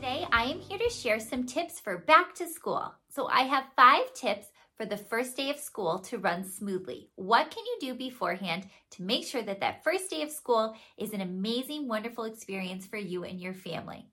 Today, I am here to share some tips for back to school. So, I have five tips for the first day of school to run smoothly. What can you do beforehand to make sure that that first day of school is an amazing, wonderful experience for you and your family?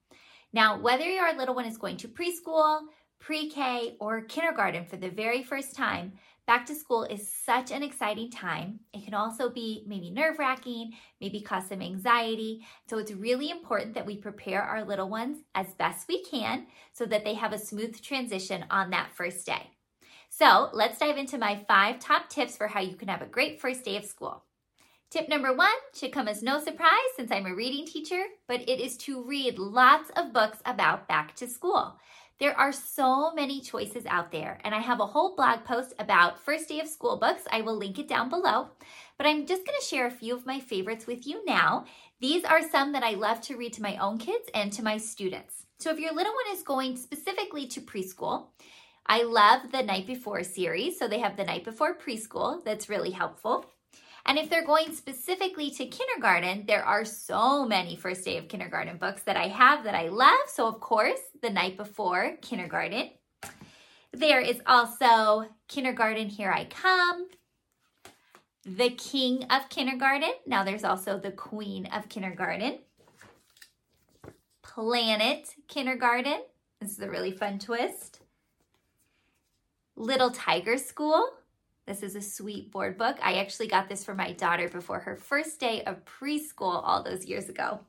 Now, whether your little one is going to preschool, pre K, or kindergarten for the very first time, Back to school is such an exciting time. It can also be maybe nerve wracking, maybe cause some anxiety. So it's really important that we prepare our little ones as best we can so that they have a smooth transition on that first day. So let's dive into my five top tips for how you can have a great first day of school. Tip number one should come as no surprise since I'm a reading teacher, but it is to read lots of books about back to school. There are so many choices out there, and I have a whole blog post about first day of school books. I will link it down below, but I'm just going to share a few of my favorites with you now. These are some that I love to read to my own kids and to my students. So if your little one is going specifically to preschool, I love the Night Before series. So they have the Night Before Preschool, that's really helpful. And if they're going specifically to kindergarten, there are so many first day of kindergarten books that I have that I love. So, of course, The Night Before Kindergarten. There is also Kindergarten Here I Come, The King of Kindergarten. Now, there's also The Queen of Kindergarten, Planet Kindergarten. This is a really fun twist. Little Tiger School. This is a sweet board book. I actually got this for my daughter before her first day of preschool all those years ago.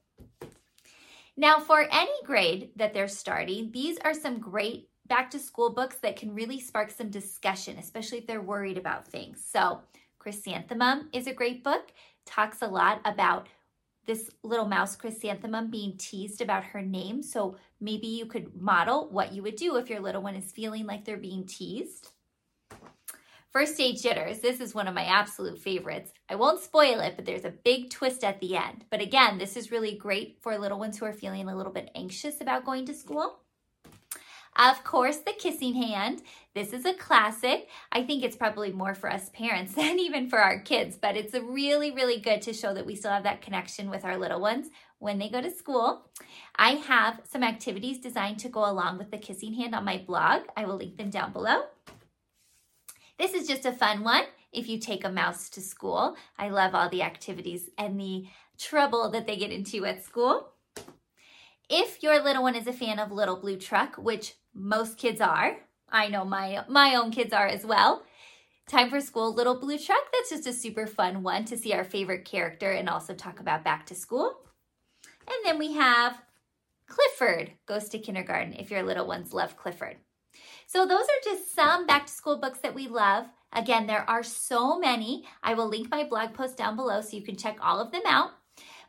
Now, for any grade that they're starting, these are some great back to school books that can really spark some discussion, especially if they're worried about things. So, Chrysanthemum is a great book, talks a lot about this little mouse chrysanthemum being teased about her name. So, maybe you could model what you would do if your little one is feeling like they're being teased. First Day Jitters. This is one of my absolute favorites. I won't spoil it, but there's a big twist at the end. But again, this is really great for little ones who are feeling a little bit anxious about going to school. Of course, The Kissing Hand. This is a classic. I think it's probably more for us parents than even for our kids, but it's really, really good to show that we still have that connection with our little ones when they go to school. I have some activities designed to go along with The Kissing Hand on my blog. I will link them down below. This is just a fun one if you take a mouse to school. I love all the activities and the trouble that they get into at school. If your little one is a fan of Little Blue Truck, which most kids are, I know my my own kids are as well. Time for school, Little Blue Truck. That's just a super fun one to see our favorite character and also talk about back to school. And then we have Clifford goes to kindergarten if your little ones love Clifford. So those are just some back to school books that we love. Again, there are so many. I will link my blog post down below so you can check all of them out.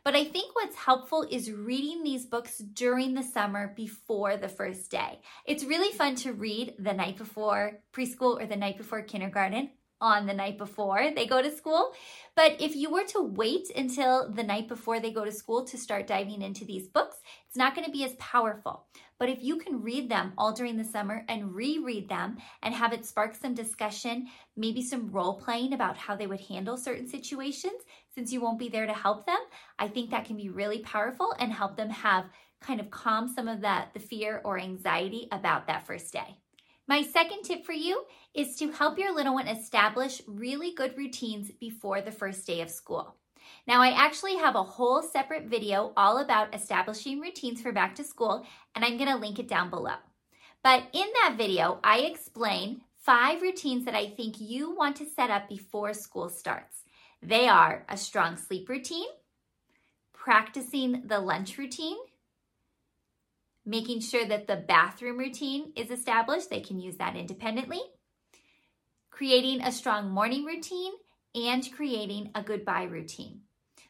But I think what's helpful is reading these books during the summer before the first day. It's really fun to read the night before preschool or the night before kindergarten on the night before they go to school. But if you were to wait until the night before they go to school to start diving into these books, it's not going to be as powerful. But if you can read them all during the summer and reread them and have it spark some discussion, maybe some role playing about how they would handle certain situations, since you won't be there to help them, I think that can be really powerful and help them have kind of calm some of that the fear or anxiety about that first day. My second tip for you is to help your little one establish really good routines before the first day of school. Now, I actually have a whole separate video all about establishing routines for back to school, and I'm going to link it down below. But in that video, I explain five routines that I think you want to set up before school starts. They are a strong sleep routine, practicing the lunch routine, making sure that the bathroom routine is established. They can use that independently. Creating a strong morning routine and creating a goodbye routine.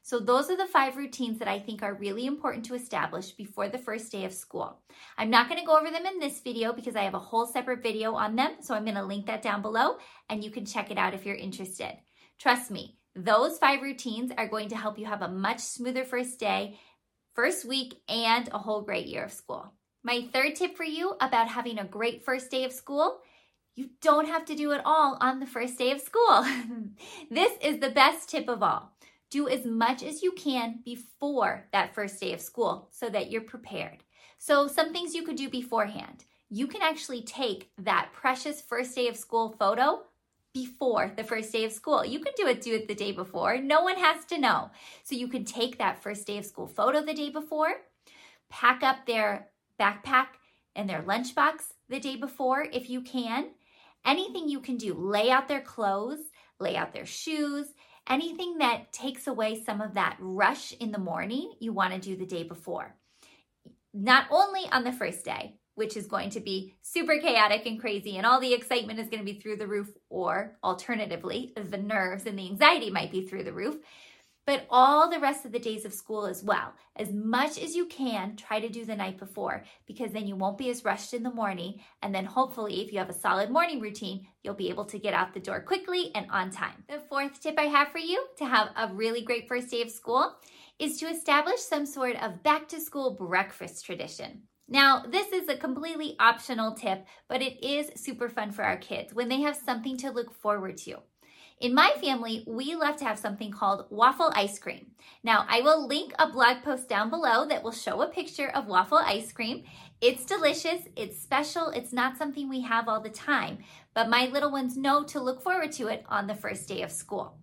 So, those are the five routines that I think are really important to establish before the first day of school. I'm not going to go over them in this video because I have a whole separate video on them. So, I'm going to link that down below and you can check it out if you're interested. Trust me, those five routines are going to help you have a much smoother first day first week, and a whole great year of school. My third tip for you about having a great first day of school you don't have to do it all on the first day of school. this is the best tip of all. Do as much as you can before that first day of school so that you're prepared. So, some things you could do beforehand. You can actually take that precious first day of school photo before the first day of school. You can do it do it the day before. No one has to know. So you can take that first day of school photo the day before, pack up their backpack and their lunchbox the day before if you can. Anything you can do, lay out their clothes, lay out their shoes, anything that takes away some of that rush in the morning, you want to do the day before. Not only on the first day, which is going to be super chaotic and crazy, and all the excitement is going to be through the roof, or alternatively, the nerves and the anxiety might be through the roof. But all the rest of the days of school as well. As much as you can, try to do the night before because then you won't be as rushed in the morning. And then hopefully, if you have a solid morning routine, you'll be able to get out the door quickly and on time. The fourth tip I have for you to have a really great first day of school is to establish some sort of back to school breakfast tradition. Now, this is a completely optional tip, but it is super fun for our kids when they have something to look forward to. In my family, we love to have something called waffle ice cream. Now, I will link a blog post down below that will show a picture of waffle ice cream. It's delicious, it's special, it's not something we have all the time, but my little ones know to look forward to it on the first day of school.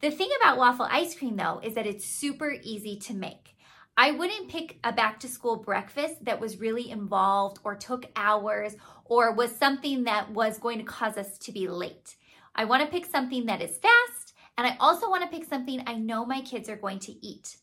The thing about waffle ice cream, though, is that it's super easy to make. I wouldn't pick a back to school breakfast that was really involved or took hours or was something that was going to cause us to be late. I want to pick something that is fast and I also want to pick something I know my kids are going to eat.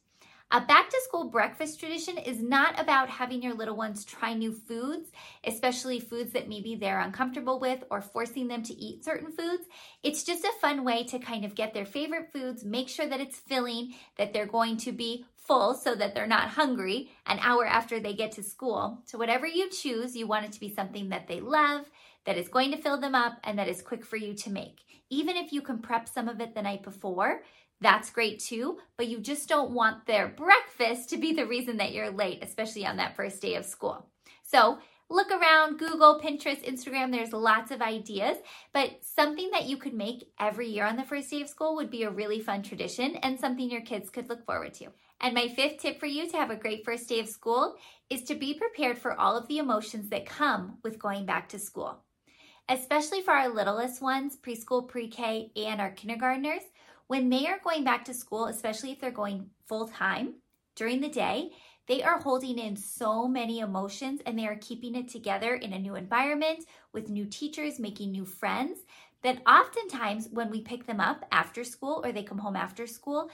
A back to school breakfast tradition is not about having your little ones try new foods, especially foods that maybe they're uncomfortable with or forcing them to eat certain foods. It's just a fun way to kind of get their favorite foods, make sure that it's filling, that they're going to be full so that they're not hungry an hour after they get to school. So, whatever you choose, you want it to be something that they love, that is going to fill them up, and that is quick for you to make. Even if you can prep some of it the night before, that's great too, but you just don't want their breakfast to be the reason that you're late, especially on that first day of school. So look around Google, Pinterest, Instagram, there's lots of ideas, but something that you could make every year on the first day of school would be a really fun tradition and something your kids could look forward to. And my fifth tip for you to have a great first day of school is to be prepared for all of the emotions that come with going back to school. Especially for our littlest ones, preschool, pre K, and our kindergartners, when they are going back to school, especially if they're going full time during the day, they are holding in so many emotions and they are keeping it together in a new environment with new teachers, making new friends. That oftentimes, when we pick them up after school or they come home after school,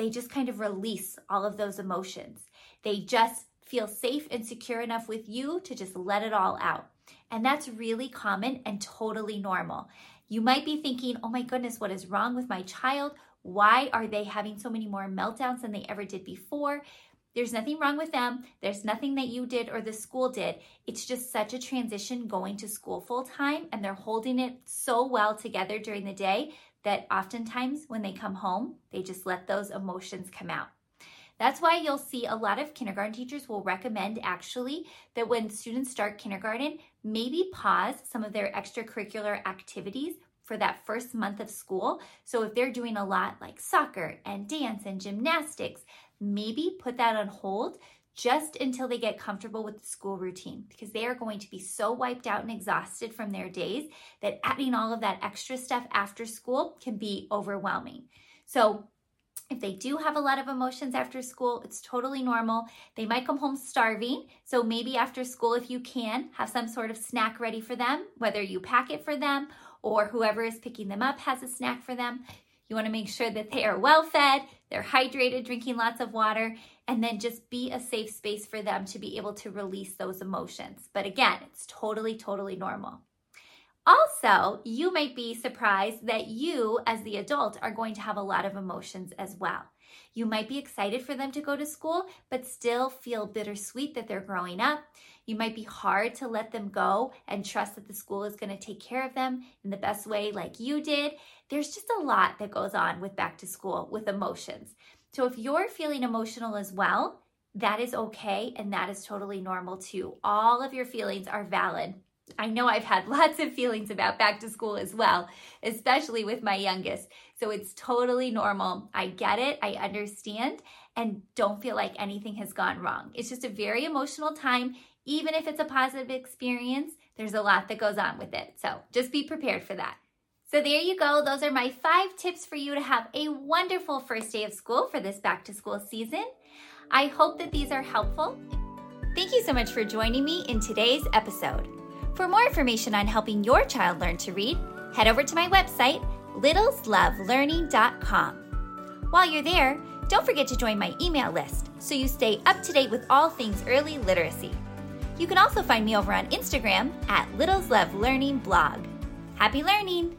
they just kind of release all of those emotions. They just feel safe and secure enough with you to just let it all out. And that's really common and totally normal. You might be thinking, oh my goodness, what is wrong with my child? Why are they having so many more meltdowns than they ever did before? There's nothing wrong with them. There's nothing that you did or the school did. It's just such a transition going to school full time, and they're holding it so well together during the day that oftentimes when they come home, they just let those emotions come out. That's why you'll see a lot of kindergarten teachers will recommend actually that when students start kindergarten, maybe pause some of their extracurricular activities for that first month of school. So if they're doing a lot like soccer and dance and gymnastics, maybe put that on hold just until they get comfortable with the school routine because they are going to be so wiped out and exhausted from their days that adding all of that extra stuff after school can be overwhelming. So If they do have a lot of emotions after school, it's totally normal. They might come home starving. So maybe after school, if you can, have some sort of snack ready for them, whether you pack it for them or whoever is picking them up has a snack for them. You want to make sure that they are well fed, they're hydrated, drinking lots of water, and then just be a safe space for them to be able to release those emotions. But again, it's totally, totally normal. Also, you might be surprised that you, as the adult, are going to have a lot of emotions as well. You might be excited for them to go to school, but still feel bittersweet that they're growing up. You might be hard to let them go and trust that the school is going to take care of them in the best way, like you did. There's just a lot that goes on with back to school with emotions. So if you're feeling emotional as well, that is okay and that is totally normal too. All of your feelings are valid. I know I've had lots of feelings about back to school as well, especially with my youngest. So it's totally normal. I get it, I understand, and don't feel like anything has gone wrong. It's just a very emotional time. Even if it's a positive experience, there's a lot that goes on with it. So just be prepared for that. So there you go. Those are my five tips for you to have a wonderful first day of school for this back to school season. I hope that these are helpful. Thank you so much for joining me in today's episode. For more information on helping your child learn to read, head over to my website, littleslovelearning.com. While you're there, don't forget to join my email list so you stay up to date with all things early literacy. You can also find me over on Instagram at Littles Love Learning Blog. Happy learning!